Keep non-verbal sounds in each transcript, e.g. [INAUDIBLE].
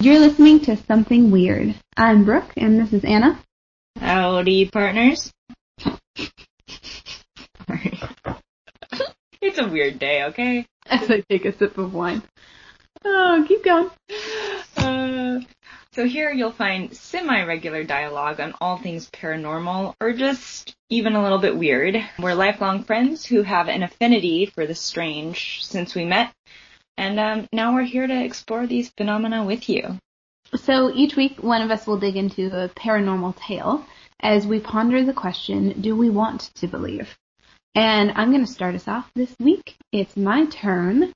You're listening to Something Weird. I'm Brooke, and this is Anna. Howdy, partners. [LAUGHS] It's a weird day, okay? [LAUGHS] As I take a sip of wine. Oh, keep going. Uh, so here you'll find semi-regular dialogue on all things paranormal, or just even a little bit weird. We're lifelong friends who have an affinity for the strange since we met, and um, now we're here to explore these phenomena with you. So each week, one of us will dig into a paranormal tale as we ponder the question, do we want to believe? And I'm going to start us off this week. It's my turn.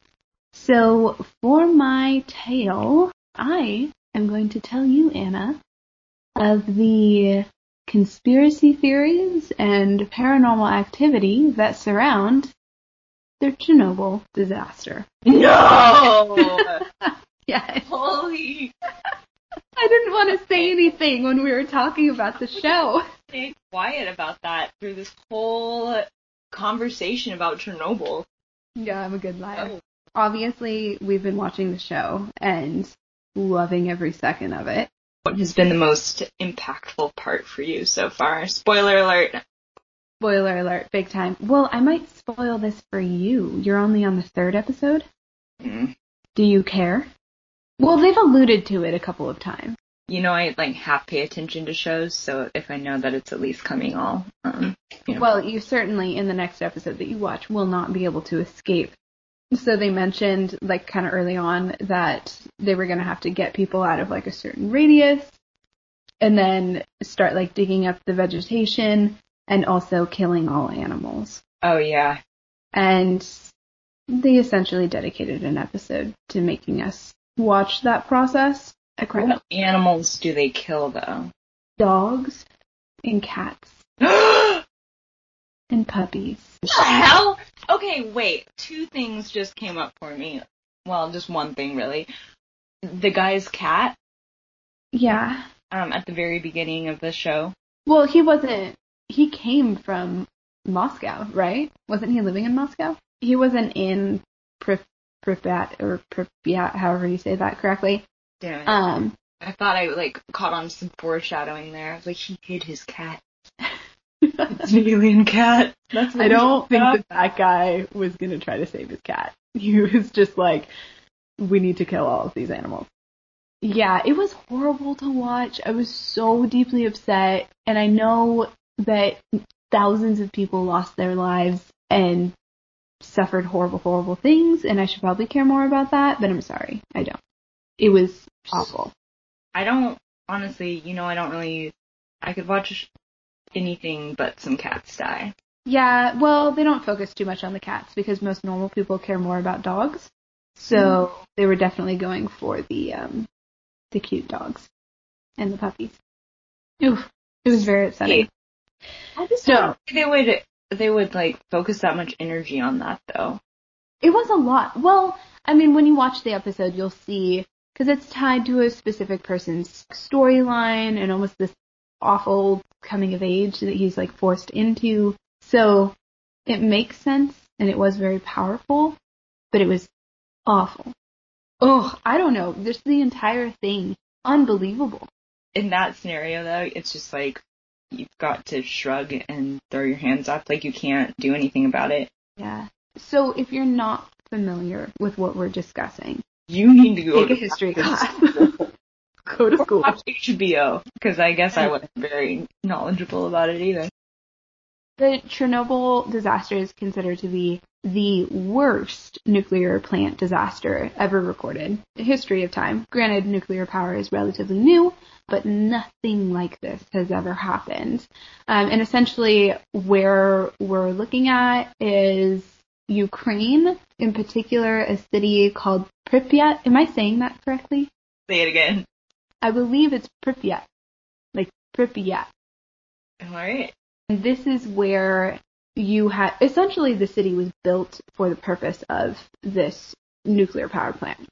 So for my tale, I am going to tell you, Anna, of the conspiracy theories and paranormal activity that surround the Chernobyl disaster. No! [LAUGHS] Yes. Holy I didn't want to say anything when we were talking about the show. stay quiet about that through this whole conversation about Chernobyl. Yeah, I'm a good liar. Oh. Obviously, we've been watching the show and loving every second of it. What has been the most impactful part for you so far? Spoiler alert. Spoiler alert, big time. Well, I might spoil this for you. You're only on the third episode. Mm. Do you care? Well, they've alluded to it a couple of times. You know, I like half pay attention to shows, so if I know that it's at least coming, I'll, um, you know. Well, you certainly, in the next episode that you watch, will not be able to escape. So they mentioned, like, kind of early on, that they were going to have to get people out of, like, a certain radius and then start, like, digging up the vegetation and also killing all animals. oh yeah. And they essentially dedicated an episode to making us watch that process. What animals do they kill though? Dogs and cats [GASPS] and puppies. What the hell? Okay, wait. Two things just came up for me. Well, just one thing really. The guy's cat, Yeah. um, at the very beginning of the show. Well, he wasn't. He came from Moscow, right? Wasn't he living in Moscow? He wasn't in Pri- Pripyat or Pripyat, however you say that correctly. Damn it. Um, I thought I like caught on some foreshadowing there. I was like, he hid his cat. [LAUGHS] It's an alien cat. That's I don't think that that guy was gonna try to save his cat. [LAUGHS] He was just like, we need to kill all of these animals. Yeah, it was horrible to watch. I was so deeply upset, and I know that thousands of people lost their lives and suffered horrible, horrible things, and I should probably care more about that, but I'm sorry, I don't. It was awful. I don't honestly. You know, I don't really. I could watch anything but some cats die. Yeah, well, they don't focus too much on the cats because most normal people care more about dogs. So they were definitely going for the um the cute dogs and the puppies. Oof. It was very upsetting. I just think they would. They would like focus that much energy on that though. It was a lot. Well, I mean, when you watch the episode, you'll see because it's tied to a specific person's storyline and almost this awful coming of age that he's like forced into. So it makes sense and it was very powerful, but it was awful. Oh, I don't know. Just the entire thing, unbelievable. In that scenario though, it's just like you've got to shrug and throw your hands up. Like you can't do anything about it. Yeah. So if you're not familiar with what we're discussing, You need to go take to a history class. [LAUGHS] Go to school. watch HBO because I guess I wasn't very knowledgeable about it either. The Chernobyl disaster is considered to be the worst nuclear plant disaster ever recorded in the history of time. Granted, nuclear power is relatively new, but nothing like this has ever happened. Um, and essentially, where we're looking at is Ukraine, in particular, a city called Pripyat. Am I saying that correctly? Say it again. I believe it's Pripyat, like Pripyat. All right. And this is where you had essentially the city was built for the purpose of this nuclear power plant.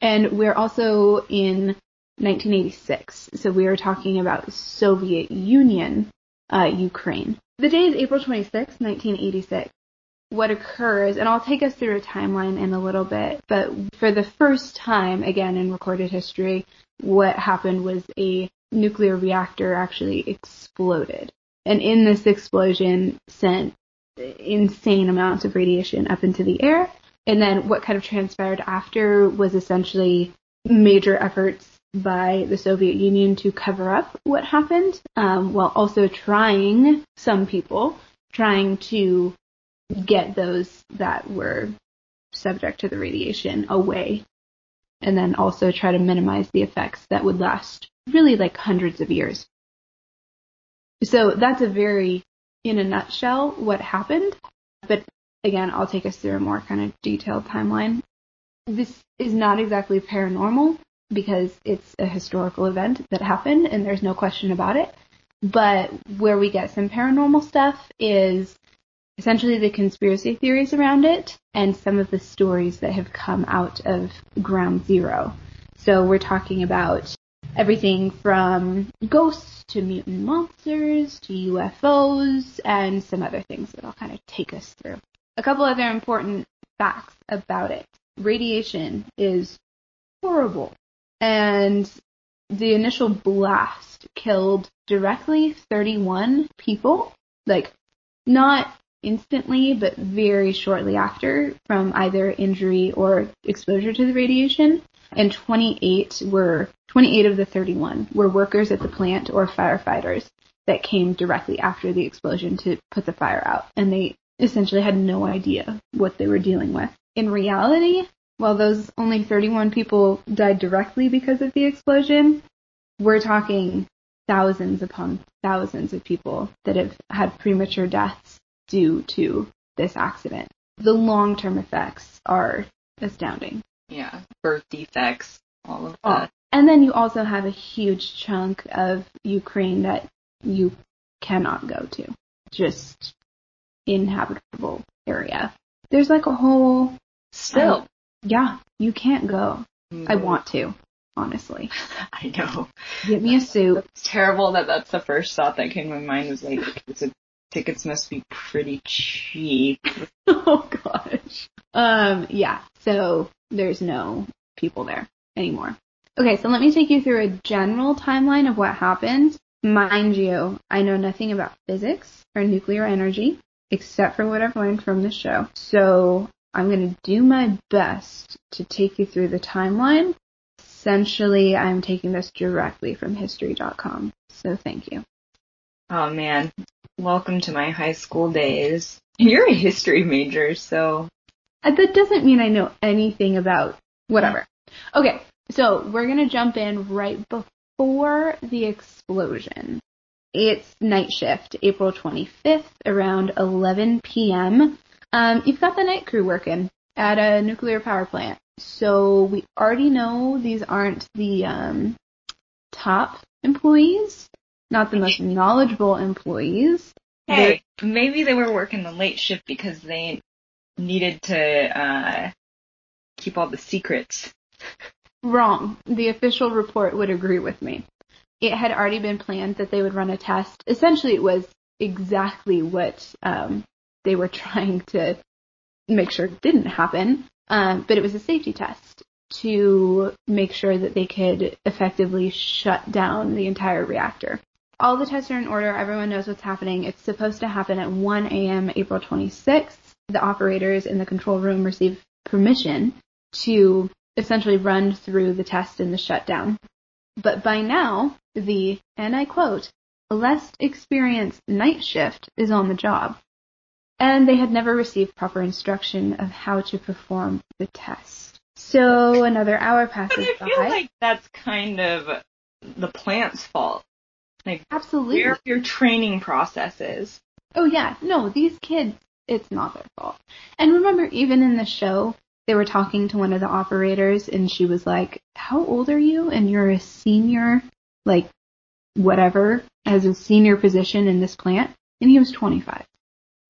And we're also in 1986, so we are talking about Soviet Union, uh, Ukraine. The day is April 26, 1986. what occurs, and I'll take us through a timeline in a little bit, but for the first time, again, in recorded history, what happened was a nuclear reactor actually exploded. And in this explosion sent insane amounts of radiation up into the air. And then what kind of transpired after was essentially major efforts by the Soviet Union to cover up what happened, um, while also trying, some people, trying to get those that were subject to the radiation away. And then also try to minimize the effects that would last really like hundreds of years. So that's a very, in a nutshell, what happened. But again, I'll take us through a more kind of detailed timeline. This is not exactly paranormal because it's a historical event that happened and there's no question about it. But where we get some paranormal stuff is essentially the conspiracy theories around it and some of the stories that have come out of Ground Zero. So we're talking about everything from ghosts to mutant monsters to UFOs and some other things that I'll kind of take us through. A couple other important facts about it. Radiation is horrible and the initial blast killed directly 31 people, like not instantly, but very shortly after from either injury or exposure to the radiation. And 28 were, 28 of the 31 were workers at the plant or firefighters that came directly after the explosion to put the fire out. And they essentially had no idea what they were dealing with. In reality, while those only 31 people died directly because of the explosion, we're talking thousands upon thousands of people that have had premature deaths due to this accident. The long-term effects are astounding. Yeah, birth defects, all of oh, that. And then you also have a huge chunk of Ukraine that you cannot go to. Just inhabitable area. There's like a whole still yeah, you can't go. I want to, honestly. [LAUGHS] I know. Get me a suit. It's terrible that that's the first thought that came to my mind was like, a, tickets must be pretty cheap. [LAUGHS] oh gosh. Um, yeah, so there's no people there anymore. Okay, so let me take you through a general timeline of what happened. Mind you, I know nothing about physics or nuclear energy, except for what I've learned from the show. So I'm going to do my best to take you through the timeline. Essentially, I'm taking this directly from history.com. So thank you. Oh man, welcome to my high school days. You're a history major, so. Uh, that doesn't mean I know anything about whatever. Okay, so we're gonna jump in right before the explosion. It's night shift, April 25th, around 11 p.m. Um, you've got the night crew working at a nuclear power plant. So we already know these aren't the um, top employees, not the most knowledgeable employees. Hey, They're, maybe they were working the late shift because they needed to uh, keep all the secrets. Wrong. The official report would agree with me. It had already been planned that they would run a test. Essentially, it was exactly what um, they were [LAUGHS] trying to make sure didn't happen. Um, but it was a safety test to make sure that they could effectively shut down the entire reactor. All the tests are in order. Everyone knows what's happening. It's supposed to happen at 1 a.m. April 26th. The operators in the control room receive permission to essentially run through the test and the shutdown. But by now, the, and I quote, less experienced night shift is on the job and they had never received proper instruction of how to perform the test. So another hour passes but I feel by. like that's kind of the plant's fault. Like absolutely, where your training process is. Oh yeah, no, these kids, it's not their fault. And remember, even in the show, they were talking to one of the operators, and she was like, "How old are you? And you're a senior, like whatever, as a senior position in this plant." And he was 25.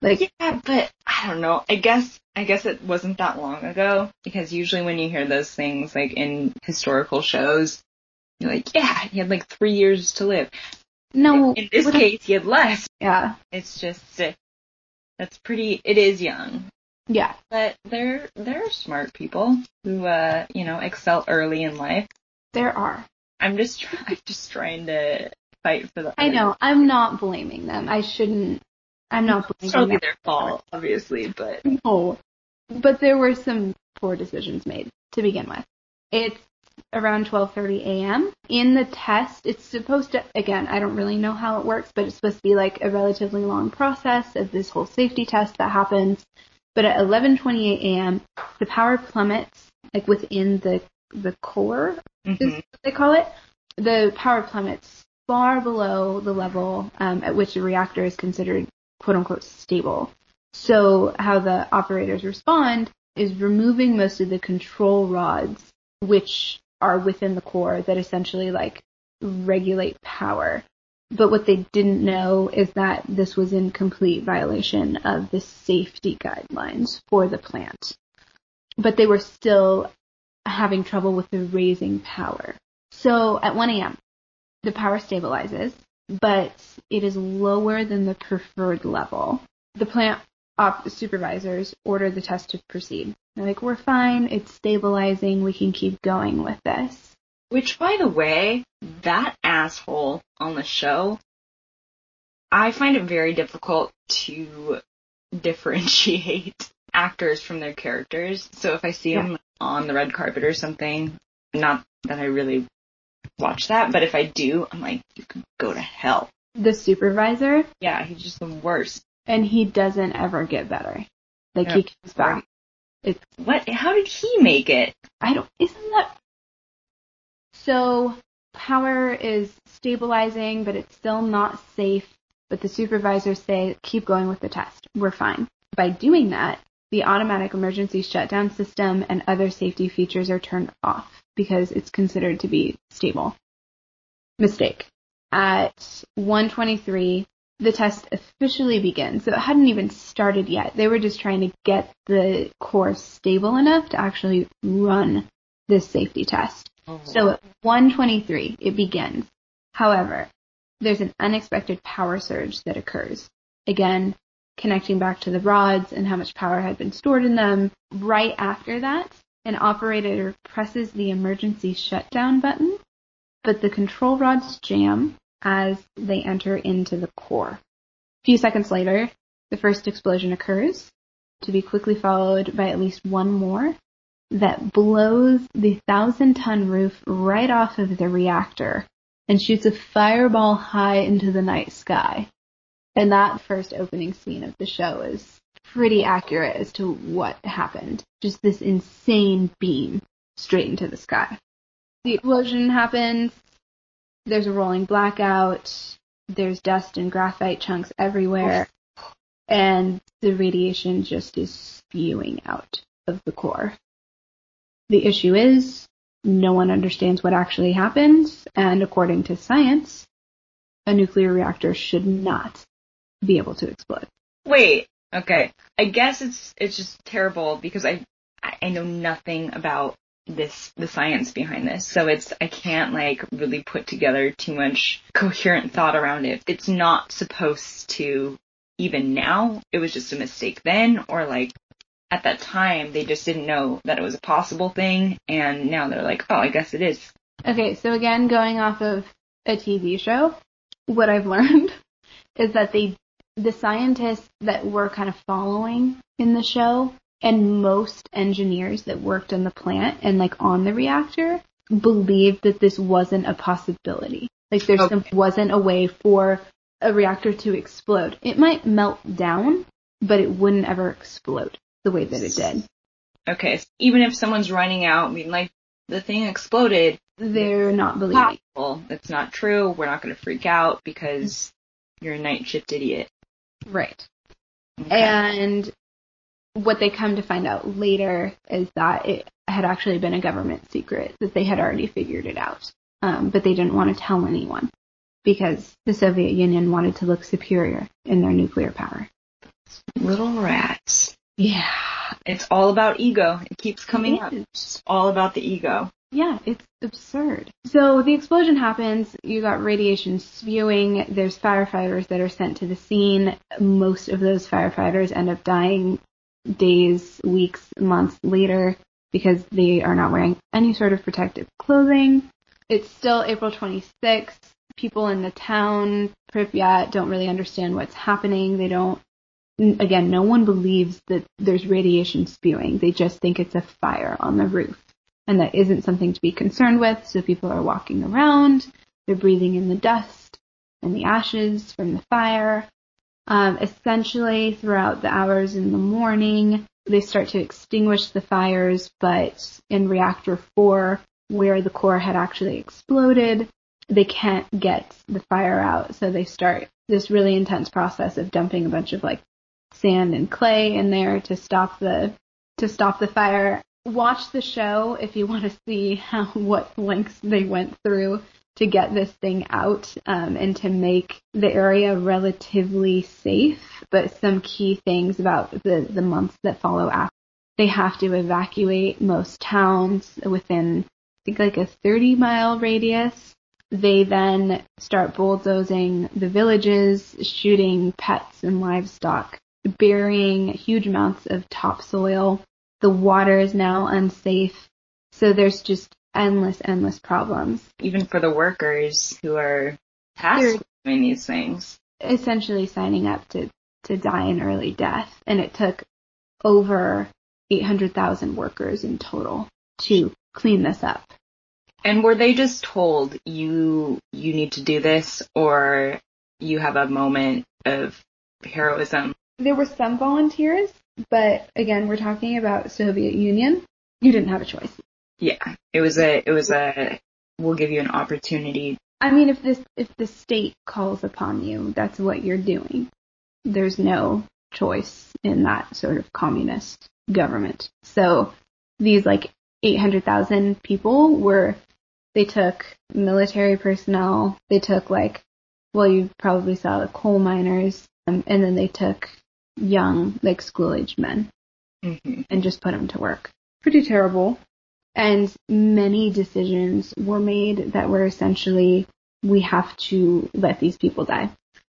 Like yeah, but I don't know. I guess I guess it wasn't that long ago because usually when you hear those things like in historical shows, you're like, yeah, he had like three years to live. No, in this case, he had less. Yeah, it's just That's pretty. It is young, Yeah. but they're they're smart people who uh you know excel early in life. There are. I'm just try- [LAUGHS] I'm just trying to fight for the. I know. I'm not blaming them. I shouldn't. I'm not It's blaming totally them. their fault, obviously, but No. But there were some poor decisions made to begin with. It's around 12:30 a.m. In the test, it's supposed to again, I don't really know how it works, but it's supposed to be like a relatively long process of this whole safety test that happens. But at 11:28 a.m., the power plummets like within the the core is mhm. what they call it. The power plummets far below the level um, at which the reactor is considered quote unquote stable. So how the operators respond is removing most of the control rods, which are within the core that essentially like regulate power. But what they didn't know is that this was in complete violation of the safety guidelines for the plant. But they were still having trouble with the raising power. So at 1 a.m., the power stabilizes, but it is lower than the preferred level. The plant op supervisors order the test to proceed. They're like, we're fine, it's stabilizing, we can keep going with this. Which, by the way, that asshole on the show, I find it very difficult to [LAUGHS] differentiate actors from their characters. So if I see Yeah. him on the red carpet or something, not that I really watch that, but if I do, I'm like, you can go to hell. The supervisor, Yeah, he's just the worst. And he doesn't ever get better. Like Yeah. he comes back. It's What? How did he make it? I don't, isn't that? So power is stabilizing, but it's still not safe. But the supervisors say, keep going with the test. We're fine. By doing that, the automatic emergency shutdown system and other safety features are turned off because it's considered to be stable. Mistake. At 123, the test officially begins. So it hadn't even started yet. They were just trying to get the core stable enough to actually run this safety test. Oh. So at 123, it begins. However, there's an unexpected power surge that occurs. Again, connecting back to the rods and how much power had been stored in them. Right after that, an operator presses the emergency shutdown button, but the control rods jam as they enter into the core. A few seconds later, the first explosion occurs, to be quickly followed by at least one more that blows the thousand ton roof right off of the reactor and shoots a fireball high into the night sky. And that first opening scene of the show is pretty accurate as to what happened. Just this insane beam straight into the sky. The explosion happens. There's a rolling blackout. There's dust and graphite chunks everywhere. And the radiation just is spewing out of the core. The issue is no one understands what actually happens, and according to science, a nuclear reactor should not be able to explode. Wait. Okay. I guess it's it's just terrible because I I know nothing about this the science behind this. So it's I can't like really put together too much coherent thought around it. It's not supposed to even now. It was just a mistake then or like at that time they just didn't know that it was a possible thing and now they're like, "Oh, I guess it is." Okay, so again, going off of a TV show, what I've [LAUGHS] learned is that they, the scientists that we're kind of following in the show, and most engineers that worked on the plant and like on the reactor, believed that this wasn't a possibility. Like there Okay. simply wasn't a way for a reactor to explode. It might melt down, but it wouldn't ever explode the way that it did. Okay. So even if someone's running out, I mean like the thing exploded, They're not believing. possible. It's not true. We're not going to freak out because you're a night shift idiot. Right. Okay. And what they come to find out later is that it had actually been a government secret, that they had already figured it out. Um, but they didn't want to tell anyone because the Soviet Union wanted to look superior in their nuclear power. Little rats. Yeah. It's all about ego. It keeps coming It up. It's all about the ego. Yeah, it's absurd. So the explosion happens, you got radiation spewing, there's firefighters that are sent to the scene. Most of those firefighters end up dying days, weeks, months later because they are not wearing any sort of protective clothing. It's still April 26th. People in the town, Pripyat, don't really understand what's happening. They don't, again, no one believes that there's radiation spewing. They just think it's a fire on the roof. And that isn't something to be concerned with, so people are walking around, they're breathing in the dust and the ashes from the fire. Um, essentially, throughout the hours in the morning, they start to extinguish the fires, but in reactor four, where the core had actually exploded, they can't get the fire out. So they start this really intense process of dumping a bunch of like sand and clay in there to stop the to stop the fire. Watch the show if you want to see [LAUGHS] how what lengths they went through to get this thing out um, and to make the area relatively safe. But some key things about the, the months that follow after. They have to evacuate most towns within, I think, like a 30 mile radius. They then start bulldozing the villages, shooting pets and livestock, burying huge amounts of topsoil. The water is now unsafe. So there's just endless, endless problems. Even for the workers who are tasked doing these things. Essentially signing up to, to die an early death. And it took over 800,000 workers in total to clean this up. And were they just told you you need to do this or you have a moment of heroism? There were some volunteers, but again, we're talking about Soviet Union. You didn't have a choice. Yeah, it was a, it was a, we'll give you an opportunity. I mean, if this, if the state calls upon you, that's what you're doing. There's no choice in that sort of communist government. So these like 800,000 people were, they took military personnel, they took like, well, you probably saw the coal miners, um, and then they took young, like school age men mm-hmm. and just put them to work. Pretty terrible. And many decisions were made that were essentially, we have to let these people die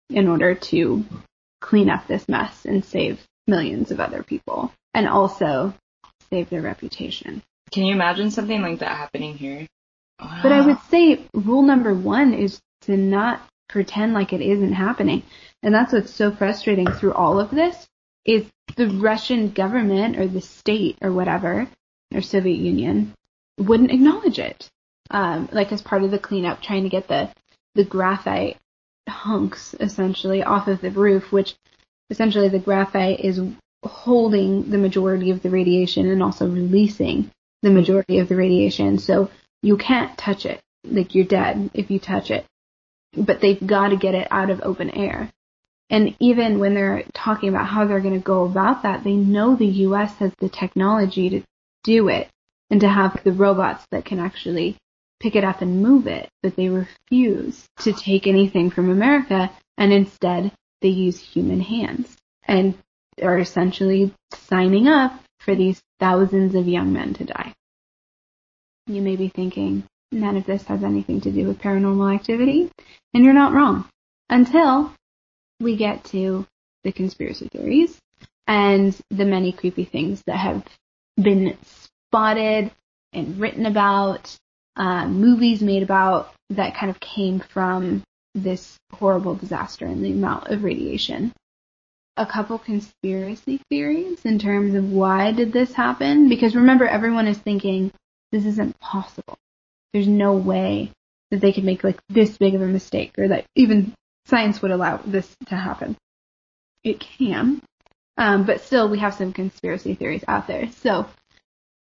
in order to clean up this mess and save millions of other people and also save their reputation. Can you imagine something like that happening here? Wow. But I would say rule number one is to not pretend like it isn't happening. And that's what's so frustrating through all of this is the Russian government or the state or whatever or Soviet Union wouldn't acknowledge it. Um, like as part of the cleanup, trying to get the the graphite hunks essentially off of the roof, which essentially the graphite is holding the majority of the radiation and also releasing the majority of the radiation. So you can't touch it. Like you're dead if you touch it. But they've got to get it out of open air. And even when they're talking about how they're going to go about that, they know the US has the technology to do it and to have the robots that can actually pick it up and move it, but they refuse to take anything from America and instead they use human hands and are essentially signing up for these thousands of young men to die. You may be thinking, none of this has anything to do with paranormal activity, and you're not wrong. Until we get to the conspiracy theories and the many creepy things that have been spotted and written about, uh, movies made about that kind of came from this horrible disaster and the amount of radiation. A couple conspiracy theories in terms of why did this happen? Because remember, everyone is thinking this isn't possible. There's no way that they could make like this big of a mistake or that even science would allow this to happen. It can. Um, but still, we have some conspiracy theories out there. So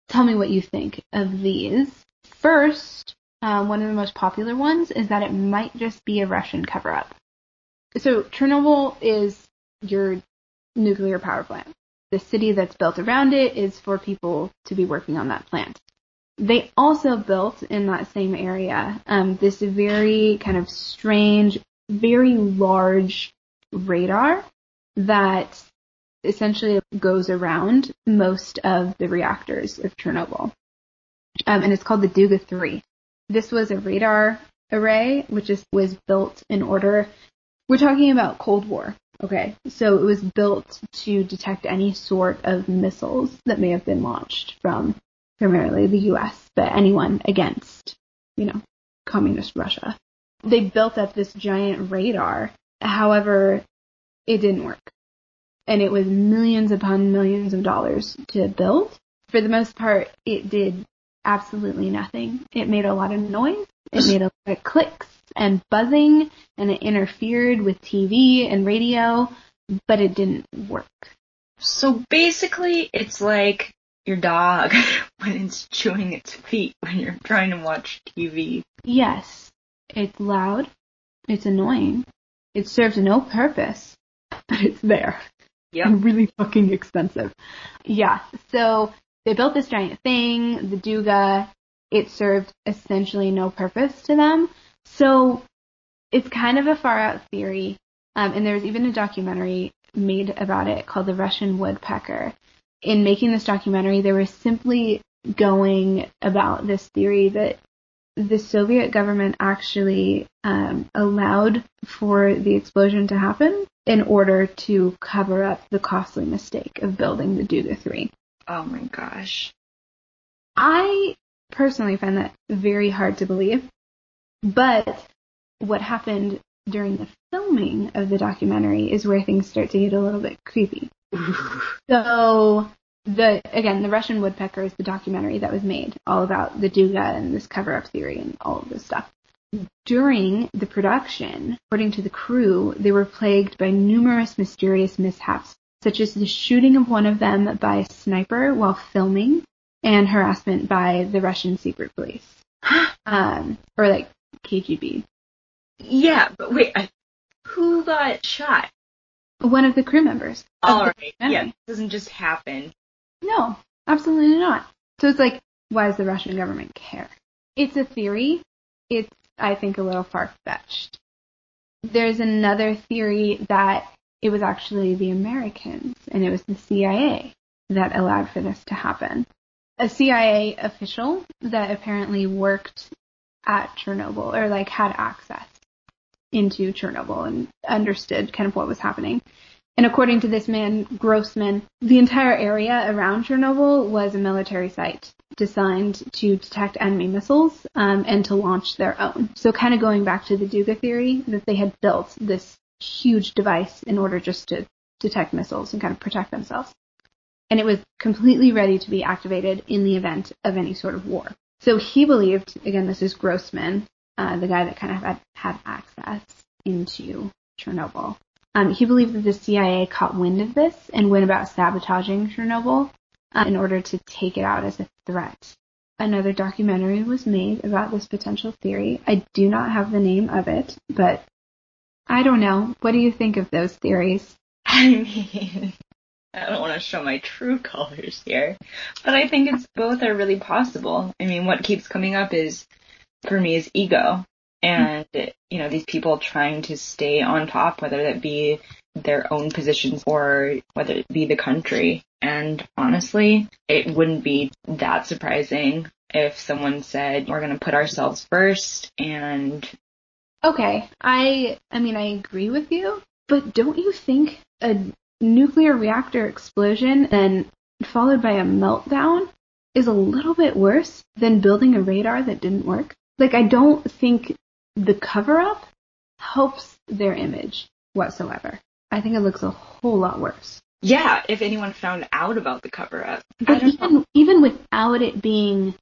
tell me what you think of these. First, um, one of the most popular ones is that it might just be a Russian cover up. So Chernobyl is your nuclear power plant. The city that's built around it is for people to be working on that plant. They also built in that same area um, this very kind of strange, very large radar that essentially goes around most of the reactors of Chernobyl. um, and it's called the Duga 3. This was a radar array, which is, was built in order. We're talking about Cold War. Okay, so it was built to detect any sort of missiles that may have been launched from primarily the U.S., but anyone against, you know, communist Russia. They built up this giant radar. However, it didn't work. And it was millions upon millions of dollars to build. For the most part, it did absolutely nothing. It made a lot of noise. It made a lot of clicks and buzzing and it interfered with TV and radio, but it didn't work. So basically, it's like your dog [LAUGHS] when it's chewing its feet when you're trying to watch TV. Yes, it's loud. It's annoying. It serves no purpose, [LAUGHS] but it's there. Yep. And really fucking expensive. Yeah. So they built this giant thing, the Duga. It served essentially no purpose to them. So it's kind of a far out theory. Um, and there's even a documentary made about it called The Russian Woodpecker. In making this documentary, they were simply going about this theory that the Soviet government actually um, allowed for the explosion to happen in order to cover up the costly mistake of building the Duga 3. Oh my gosh. I personally find that very hard to believe, but what happened during the filming of the documentary is where things start to get a little bit creepy. [LAUGHS] so the again, the Russian woodpecker is the documentary that was made all about the Duga and this cover up theory and all of this stuff. During the production, according to the crew, they were plagued by numerous mysterious mishaps, such as the shooting of one of them by a sniper while filming and harassment by the Russian secret police. [GASPS] um, or like KGB. Yeah, but wait, I, who got shot? One of the crew members. All right, yeah, it doesn't just happen. No, absolutely not. So it's like, why does the Russian government care? It's a theory. It's, I think, a little far fetched. There's another theory that it was actually the Americans and it was the CIA that allowed for this to happen. A CIA official that apparently worked at Chernobyl or like had access into Chernobyl and understood kind of what was happening. And according to this man, Grossman, the entire area around Chernobyl was a military site designed to detect enemy missiles um, and to launch their own. So kind of going back to the Duga theory that they had built this huge device in order just to detect missiles and kind of protect themselves. And it was completely ready to be activated in the event of any sort of war. So he believed, again, this is Grossman, uh, the guy that kind of had, had access into Chernobyl. Um, he believed that the CIA caught wind of this and went about sabotaging Chernobyl uh, in order to take it out as a threat. Another documentary was made about this potential theory. I do not have the name of it, but I don't know. What do you think of those theories? [LAUGHS] I mean, I don't want to show my true colors here, but I think it's both are really possible. I mean, what keeps coming up is, for me, is ego. And, you know, these people trying to stay on top, whether that be their own positions or whether it be the country. And honestly, it wouldn't be that surprising if someone said, we're going to put ourselves first and Okay, I I mean I agree with you, but don't you think a nuclear reactor explosion and followed by a meltdown is a little bit worse than building a radar that didn't work? Like I don't think the cover up helps their image whatsoever. I think it looks a whole lot worse. yeah, if anyone found out about the cover up. But don't know. even even without it being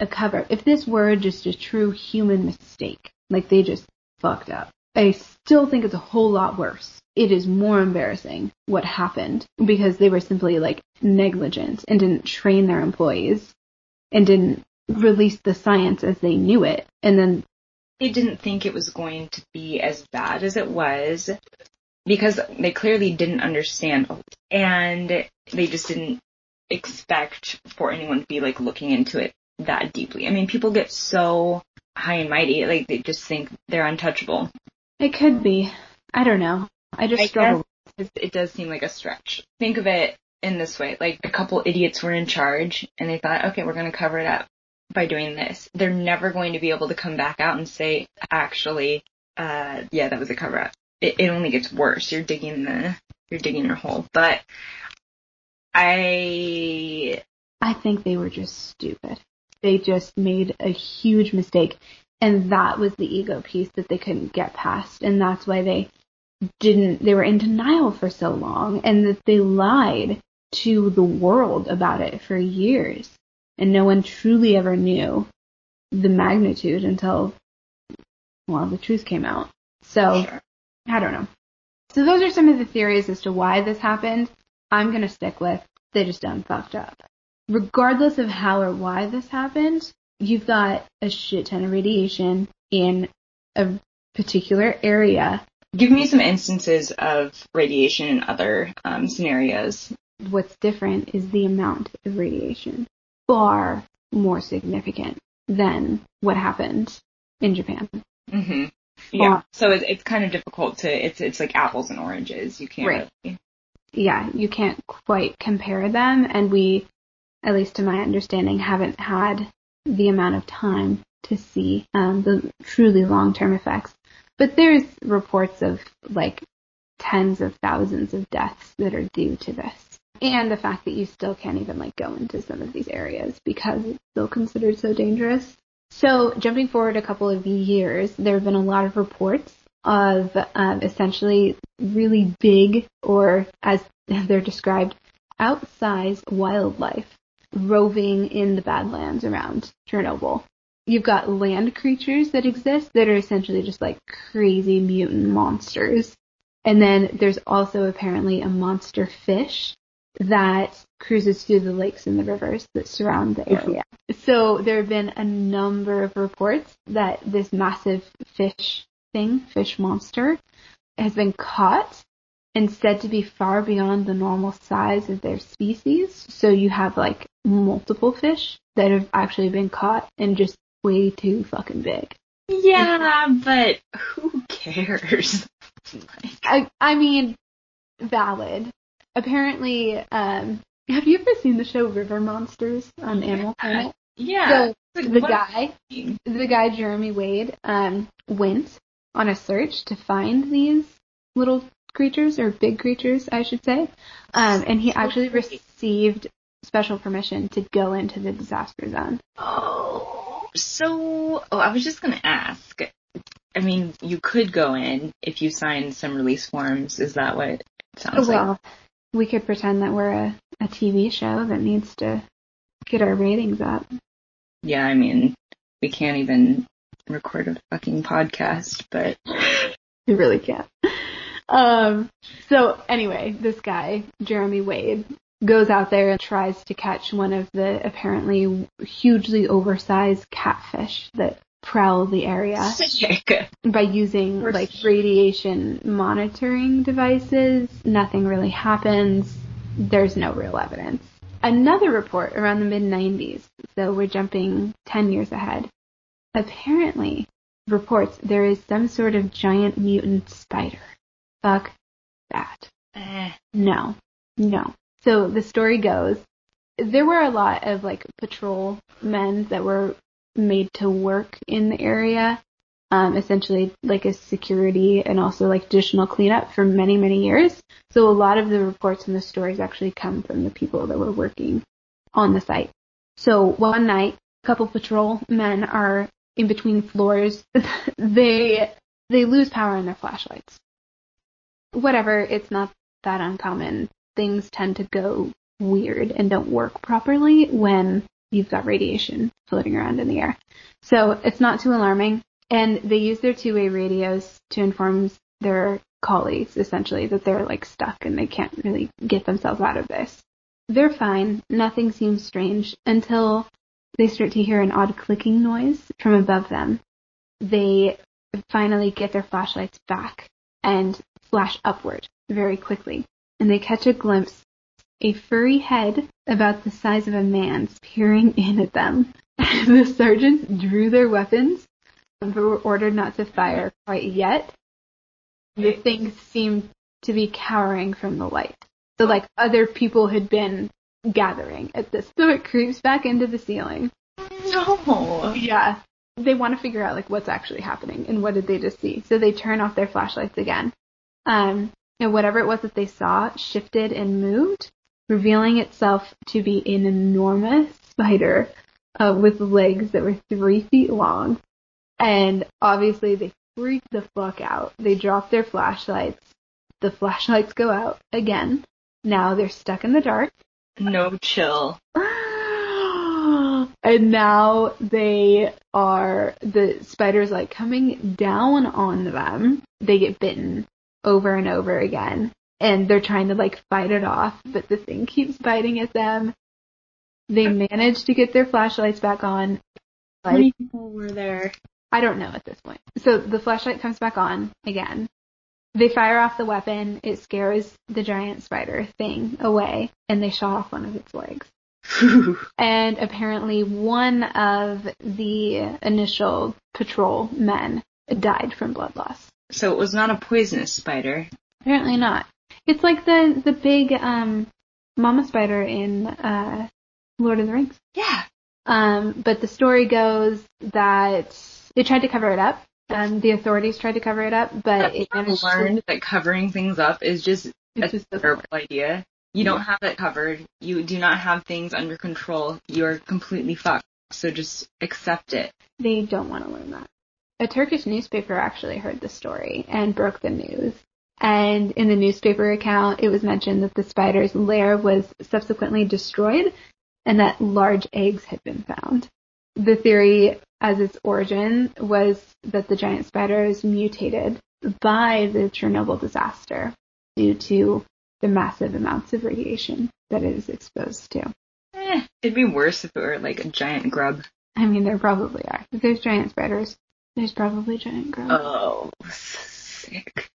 a cover, if this were just a true human mistake, like they just fucked up, I still think it's a whole lot worse. It is more embarrassing what happened because they were simply like negligent and didn't train their employees and didn't release the science as they knew it. And then didn't think it was going to be as bad as it was because they clearly didn't understand and they just didn't expect for anyone to be like looking into it that deeply. I mean, people get so high and mighty, like they just think they're untouchable. it could be. I don't know. I just I struggle. it does seem like a stretch. Think of it in this way, like a couple idiots were in charge and they thought, okay, we're going to cover it up. By doing this, they're never going to be able to come back out and say, actually, uh, yeah, that was a cover up. It, it only gets worse. You're digging the, you're digging your hole. But I, I think they were just stupid. They just made a huge mistake. And that was the ego piece that they couldn't get past. And that's why they didn't, they were in denial for so long and that they lied to the world about it for years. And no one truly ever knew the magnitude until, well, the truth came out. So, Sure. I don't know. So those are some of the theories as to why this happened. I'm going to stick with they just done fucked up. Regardless of how or why this happened, you've got a shit ton of radiation in a particular area. give me some instances of radiation in other um, scenarios. What's different is the amount of radiation. Far more significant than what happened in Japan. hmm Yeah. So it's, it's kind of difficult to, it's, it's like apples and oranges. You can't Right. really. yeah, you can't quite compare them, and we, at least to my understanding, haven't had the amount of time to see um, the truly long-term effects. But there's reports of like tens of thousands of deaths that are due to this, and the fact that you still can't even like go into some of these areas because it's still considered so dangerous. So jumping forward a couple of years, there have been a lot of reports of um, essentially really big, or as they're described, outsized wildlife roving in the Badlands around Chernobyl. You've got land creatures that exist that are essentially just like crazy mutant monsters. And then there's also apparently a monster fish that cruises through the lakes and the rivers that surround the area. So there have been a number of reports that this massive fish thing, fish monster, has been caught and said to be far beyond the normal size of their species. So you have like multiple fish that have actually been caught and just way too fucking big. Yeah, but who cares? [LAUGHS] Like, I, I mean, valid. Apparently, um, have you ever seen the show River Monsters on Animal Planet? yeah. So the guy, the guy Jeremy Wade, um, went on a search to find these little creatures or big creatures, I should say, um, and he actually great. received special permission to go into the disaster zone. Oh, so oh, I was just gonna ask. I mean, you could go in if you signed some release forms. Is that what it sounds like? well, we could pretend that we're a, a TV show that needs to get our ratings up. Yeah, I mean, we can't even record a fucking podcast, but [LAUGHS] we really can't. Um, so anyway, this guy, Jeremy Wade, goes out there and tries to catch one of the apparently hugely oversized catfish that prowl the area [LAUGHS] by using like radiation monitoring devices. Nothing really happens. There's no real evidence. Another report around the mid 90s, so we're jumping 10 years ahead, apparently reports there is some sort of giant mutant spider. Fuck that. Eh, No. No. So the story goes, there were a lot of like patrol men that were made to work in the area, um, essentially like a security and also like additional cleanup for many, many years. So a lot of the reports and the stories actually come from the people that were working on the site. So one night, a couple patrol men are in between floors. [LAUGHS] they they lose power in their flashlights. Whatever, it's not that uncommon. Things tend to go weird and don't work properly when you've got radiation floating around in the air. So it's not too alarming. And they use their two-way radios to inform their colleagues, essentially, that they're like stuck and they can't really get themselves out of this. They're fine. Nothing seems strange until they start to hear an odd clicking noise from above them. They finally get their flashlights back and flash upward very quickly. And they catch a glimpse a furry head about the size of a man's peering [LAUGHS] in at them. [LAUGHS] the sergeants drew their weapons, but were ordered not to fire quite yet. The thing seemed to be cowering from the light. So like other people had been gathering at this. So it creeps back into the ceiling, no. Yeah. They want to figure out like what's actually happening and what did they just see. So they turn off their flashlights again. Um, and whatever it was that they saw shifted and moved, revealing itself to be an enormous spider uh, with legs that were three feet long. And obviously they freak the fuck out. They drop their flashlights. The flashlights go out again. Now they're stuck in the dark. No chill. [GASPS] and now they are the spiders like coming down on them. They get bitten over and over again. And they're trying to like fight it off, but the thing keeps biting at them. They manage to get their flashlights back on. How many people were there? I don't know at this point. So the flashlight comes back on again. They fire off the weapon. It scares the giant spider thing away, and they shot off one of its legs. [LAUGHS] and apparently, one of the initial patrol men died from blood loss. So it was not a poisonous spider. Apparently not. It's like the the big um, mama spider in uh, Lord of the Rings. Yeah. Um, but the story goes that they tried to cover it up. Um, the authorities tried to cover it up, but it managed learned to. that covering things up is just a just terrible work. idea. You don't have it covered. You do not have things under control. You're completely fucked. So just accept it. They don't want to learn that. A Turkish newspaper actually heard the story and broke the news. And in the newspaper account, it was mentioned that the spider's lair was subsequently destroyed and that large eggs had been found. The theory as its origin was that the giant spiders mutated by the Chernobyl disaster due to the massive amounts of radiation that it is exposed to. Eh, it'd be worse if it were like a giant grub. I mean, there probably are. If there's giant spiders, there's probably giant grubs. Oh, sick.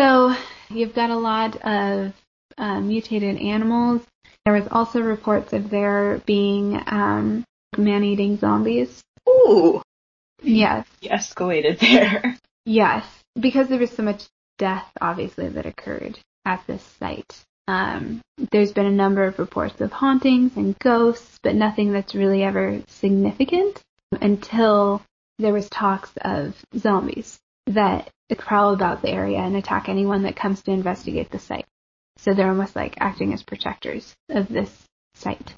So you've got a lot of uh, mutated animals. There was also reports of there being um, man-eating zombies. Ooh, Yes, you escalated there. yes, because there was so much death, obviously, that occurred at this site. Um, there's been a number of reports of hauntings and ghosts, but nothing that's really ever significant until there was talks of zombies that prowl about the area and attack anyone that comes to investigate the site. So they're almost like acting as protectors of this site.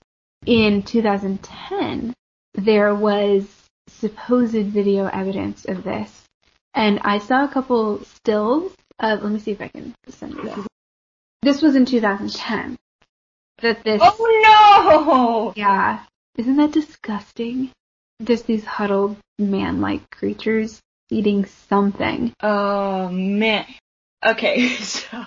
In 2010, there was supposed video evidence of this, and I saw a couple stills. Of, let me see if I can send you this. This was in 2010. That this, Oh no! yeah, isn't that disgusting? Just these huddled man-like creatures eating something. Oh man. Okay, [LAUGHS] so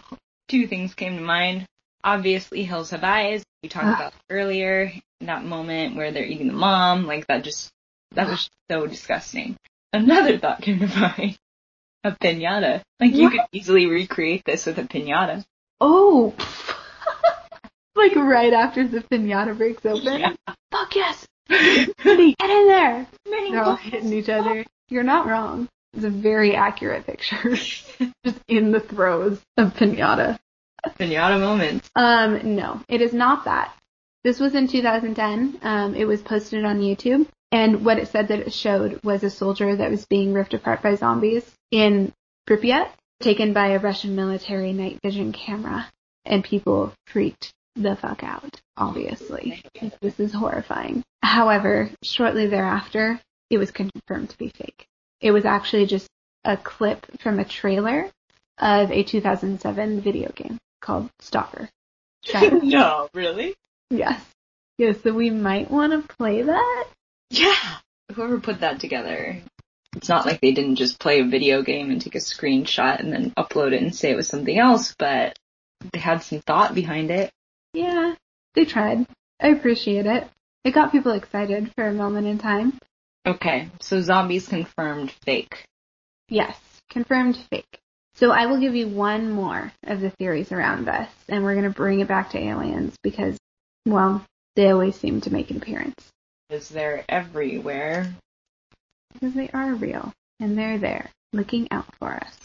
two things came to mind. Obviously, Hills Have Eyes. We talked Ah. about earlier. That moment where they're eating the mom, like that just that was so disgusting. Another thought came to [LAUGHS] mind. A pinata. Like you What? could easily recreate this with a pinata. Oh, [LAUGHS] like right after the pinata breaks open. Yeah. Fuck yes, get in there. Many They're all hitting each other. You're not wrong. It's a very accurate picture. Just [LAUGHS] in the throes of pinata. Pinata moments. Um, no, it is not that. This was in 2010. Um, it was posted on YouTube, and what it said that it showed was a soldier that was being ripped apart by zombies in Pripyat, taken by a Russian military night vision camera, and people freaked the fuck out. Obviously, this is horrifying. However, shortly thereafter, it was confirmed to be fake. It was actually just a clip from a trailer of a 2007 video game called Stalker. [LAUGHS] No, really? yes. Yes, so we might want to play that. Yeah. Whoever put that together, it's not like they didn't just play a video game and take a screenshot and then upload it and say it was something else, but they had some thought behind it. Yeah, they tried. I appreciate it. It got people excited for a moment in time. Okay, so zombies confirmed fake. Yes, confirmed fake. So I will give you one more of the theories around this, and we're going to bring it back to aliens because, well, they always seem to make an appearance. Because they're everywhere. Because they are real, and they're there, looking out for us.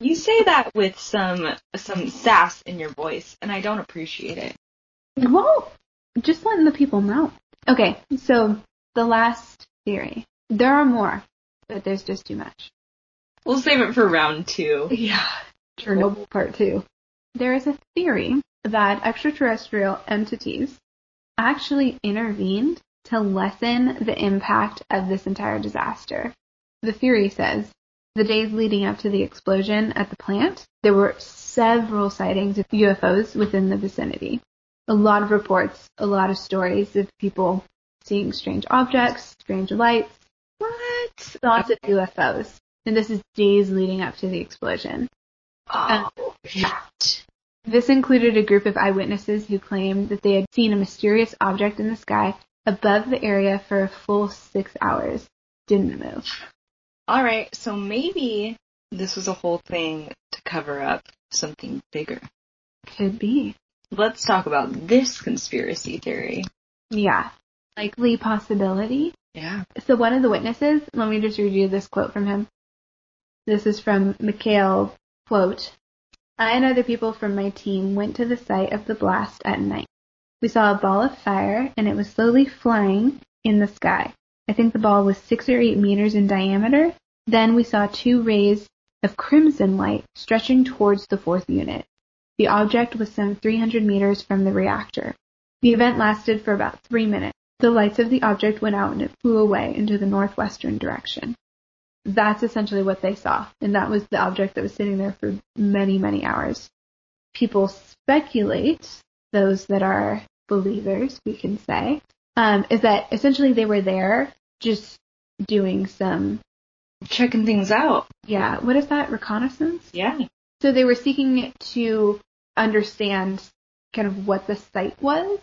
You say that with some some sass in your voice, and I don't appreciate it. Well, just letting the people know. Okay, so the last theory. There are more, but there's just too much. We'll save it for round two. Yeah. Chernobyl part two. There is a theory that extraterrestrial entities actually intervened to lessen the impact of this entire disaster. The theory says the days leading up to the explosion at the plant, there were several sightings of UFOs within the vicinity. A lot of reports, a lot of stories of people seeing strange objects, strange lights. What? Lots of UFOs. And this is days leading up to the explosion. Oh, um, shit. This included a group of eyewitnesses who claimed that they had seen a mysterious object in the sky above the area for a full six hours. Didn't move. All right, so maybe this was a whole thing to cover up something bigger. Could be. Let's talk about this conspiracy theory. Yeah. Likely possibility. Yeah. So one of the witnesses, let me just read you this quote from him. This is from Mikhail, quote, I and other people from my team went to the site of the blast at night. We saw a ball of fire and it was slowly flying in the sky. I think the ball was six or eight meters in diameter. Then we saw two rays of crimson light stretching towards the fourth unit. The object was some 300 meters from the reactor. The event lasted for about three minutes. The lights of the object went out and it flew away into the northwestern direction. That's essentially what they saw, and that was the object that was sitting there for many, many hours. People speculate, those that are believers, we can say, um, is that essentially they were there just doing some, Checking things out. yeah, what is that, reconnaissance? Yeah. So they were seeking to understand kind of what the site was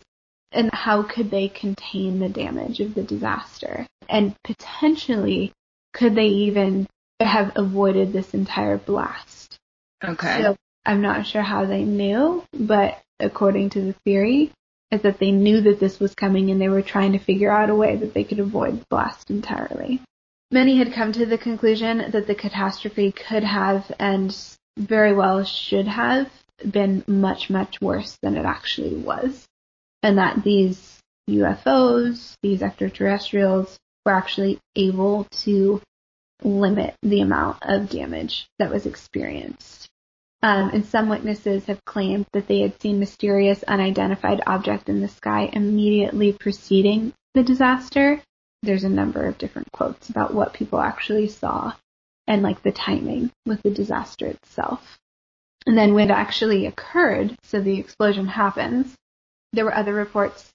and how could they contain the damage of the disaster. And potentially, could they even have avoided this entire blast? Okay. So I'm not sure how they knew, but according to the theory, is that they knew that this was coming and they were trying to figure out a way that they could avoid the blast entirely. Many had come to the conclusion that the catastrophe could have and very well should have been much, much worse than it actually was. And that these UFOs, these extraterrestrials, were actually able to limit the amount of damage that was experienced. Um, and some witnesses have claimed that they had seen mysterious unidentified object in the sky immediately preceding the disaster. There's a number of different quotes about what people actually saw and like the timing with the disaster itself. And then when it actually occurred, so the explosion happens, there were other reports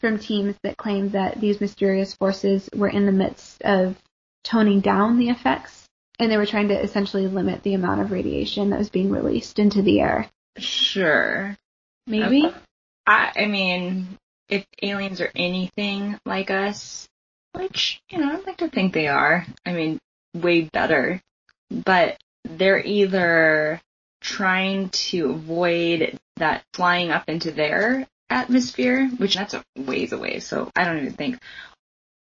from teams that claimed that these mysterious forces were in the midst of toning down the effects and they were trying to essentially limit the amount of radiation that was being released into the air. Sure. Maybe? Okay. I, I mean, if aliens are anything like us, which, you know, I'd like to think they are, I mean, way better, but they're either trying to avoid that flying up into their atmosphere, which that's a ways away, so I don't even think,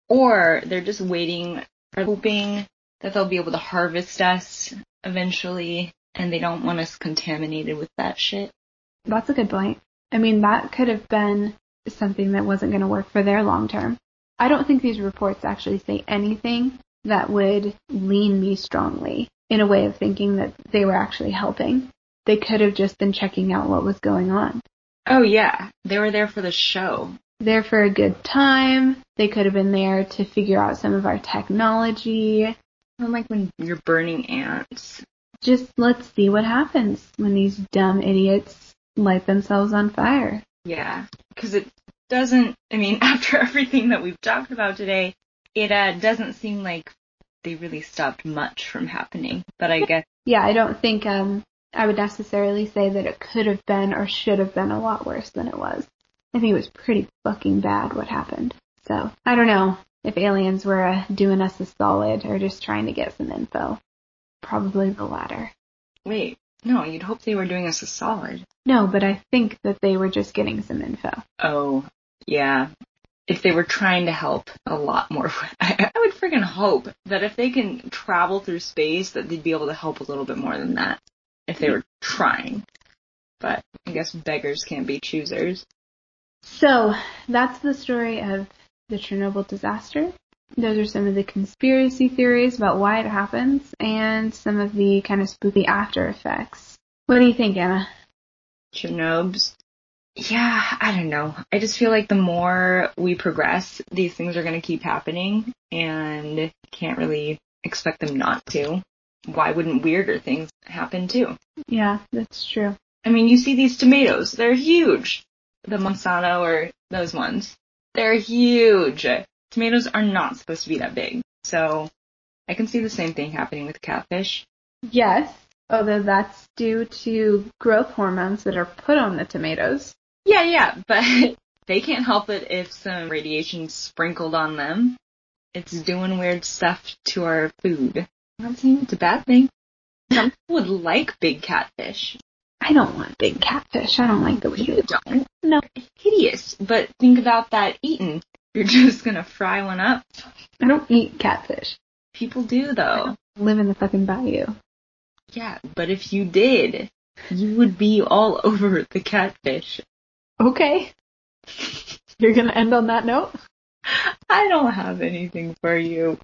or they're just waiting or hoping that they'll be able to harvest us eventually, and they don't want us contaminated with that shit. That's a good point. I mean, that could have been something that wasn't going to work for their long term. I don't think these reports actually say anything that would lean me strongly in a way of thinking that they were actually helping. They could have just been checking out what was going on. Oh yeah, they were there for the show. There for a good time. They could have been there to figure out some of our technology. Like when you're burning ants. Just let's see what happens when these dumb idiots light themselves on fire. Yeah, because it doesn't. I mean, [LAUGHS] after everything that we've talked about today, it uh, doesn't seem like they really stopped much from happening. But I guess Yeah, I don't think um I would necessarily say that it could have been or should have been a lot worse than it was. I think it was pretty fucking bad what happened. So, I don't know if aliens were uh, doing us a solid or just trying to get some info. Probably the latter. wait, no, you'd hope they were doing us a solid. No, but I think that they were just getting some info. Oh, yeah. If they were trying to help a lot more, [LAUGHS] I, I would friggin' hope that if they can travel through space, that they'd be able to help a little bit more than that. If they were trying. But I guess beggars can't be choosers. So, that's the story of the Chernobyl disaster. Those are some of the conspiracy theories about why it happens and some of the kind of spooky after effects. What do you think, Anna? Chernobyl's. Yeah, I don't know. I just feel like the more we progress, these things are going to keep happening and can't really expect them not to. Why wouldn't weirder things happen too? Yeah, that's true. I mean, you see these tomatoes. They're huge. The Monsanto or those ones. They're huge. Tomatoes are not supposed to be that big. So I can see the same thing happening with catfish. Yes, although that's due to growth hormones that are put on the tomatoes. Yeah, yeah, but [LAUGHS] they can't help it if some radiation sprinkled on them. It's doing weird stuff to our food. I'm saying it's a bad thing. Some people would like big catfish. I don't want big catfish. I don't like the way You don't. No, It's hideous. But think about that eating. You're [LAUGHS] just gonna fry one up. I don't eat catfish. People do though. Live in the fucking bayou. Yeah, but if you did, you would be all [LAUGHS] over the catfish. Okay. You're gonna end on that note? I don't have anything for you.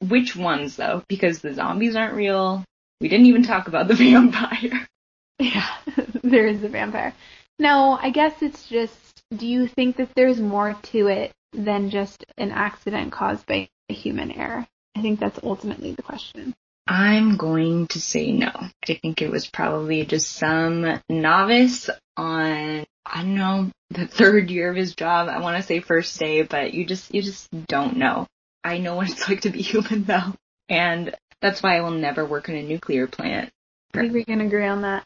Which ones though? Because the zombies aren't real. We didn't even talk about the [LAUGHS] vampire. Yeah, [LAUGHS] there is a vampire. No, I guess it's just, do you think that there's more to it than just an accident caused by a human error? I think that's ultimately the question. I'm going to say no. I think it was probably just some novice on, I don't know, the third year of his job. I want to say first day, but you just, you just don't know. I know what it's [LAUGHS] like to be human though. And that's why I will never work in a nuclear plant. I think we can agree on that.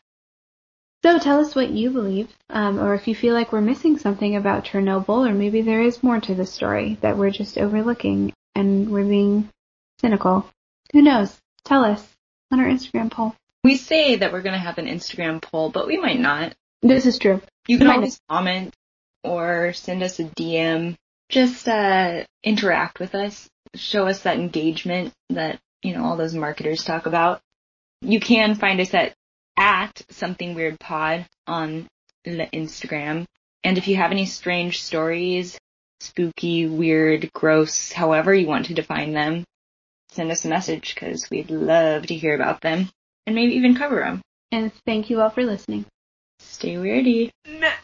So tell us what you believe, um, or if you feel like we're missing something about Chernobyl, or maybe there is more to the story that we're just overlooking and we're being cynical. Who knows? Tell us on our Instagram poll. We say that we're going to have an Instagram poll, but we might not. This is true. You can always comment or send us a DM. Just uh, interact with us. Show us that engagement that, you know, all those marketers talk about. You can find us at, at something weird pod on the Instagram. And if you have any strange stories, spooky, weird, gross, however you want to define them, send us a message because we'd love to hear about them and maybe even cover them. And thank you all for listening. Stay weirdy. Yeah.